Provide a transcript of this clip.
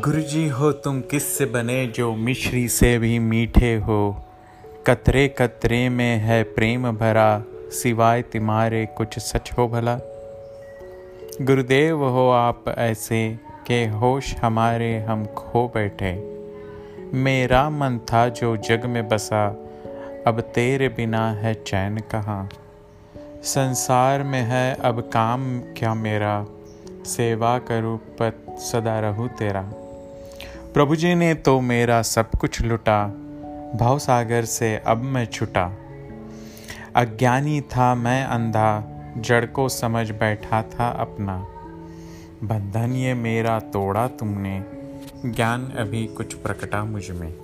गुरुजी हो तुम किससे बने जो मिश्री से भी मीठे हो? कतरे कतरे में है प्रेम भरा, सिवाय तुम्हारे कुछ सच हो भला। गुरुदेव हो आप ऐसे के होश हमारे हम खो बैठे। मेरा मन था जो जग में बसा, अब तेरे बिना है चैन कहाँ? संसार में है अब काम क्या मेरा? सेवा करूँ पत सदा रहूँ तेरा। प्रभु जी ने तो मेरा सब कुछ लुटा भाव सागर से अब मैं छुटा। अज्ञानी था मैं अंधा, जड़ को समझ बैठा था अपना। बंधन ये मेरा तोड़ा तुमने, ज्ञान अभी कुछ प्रकटा मुझमें।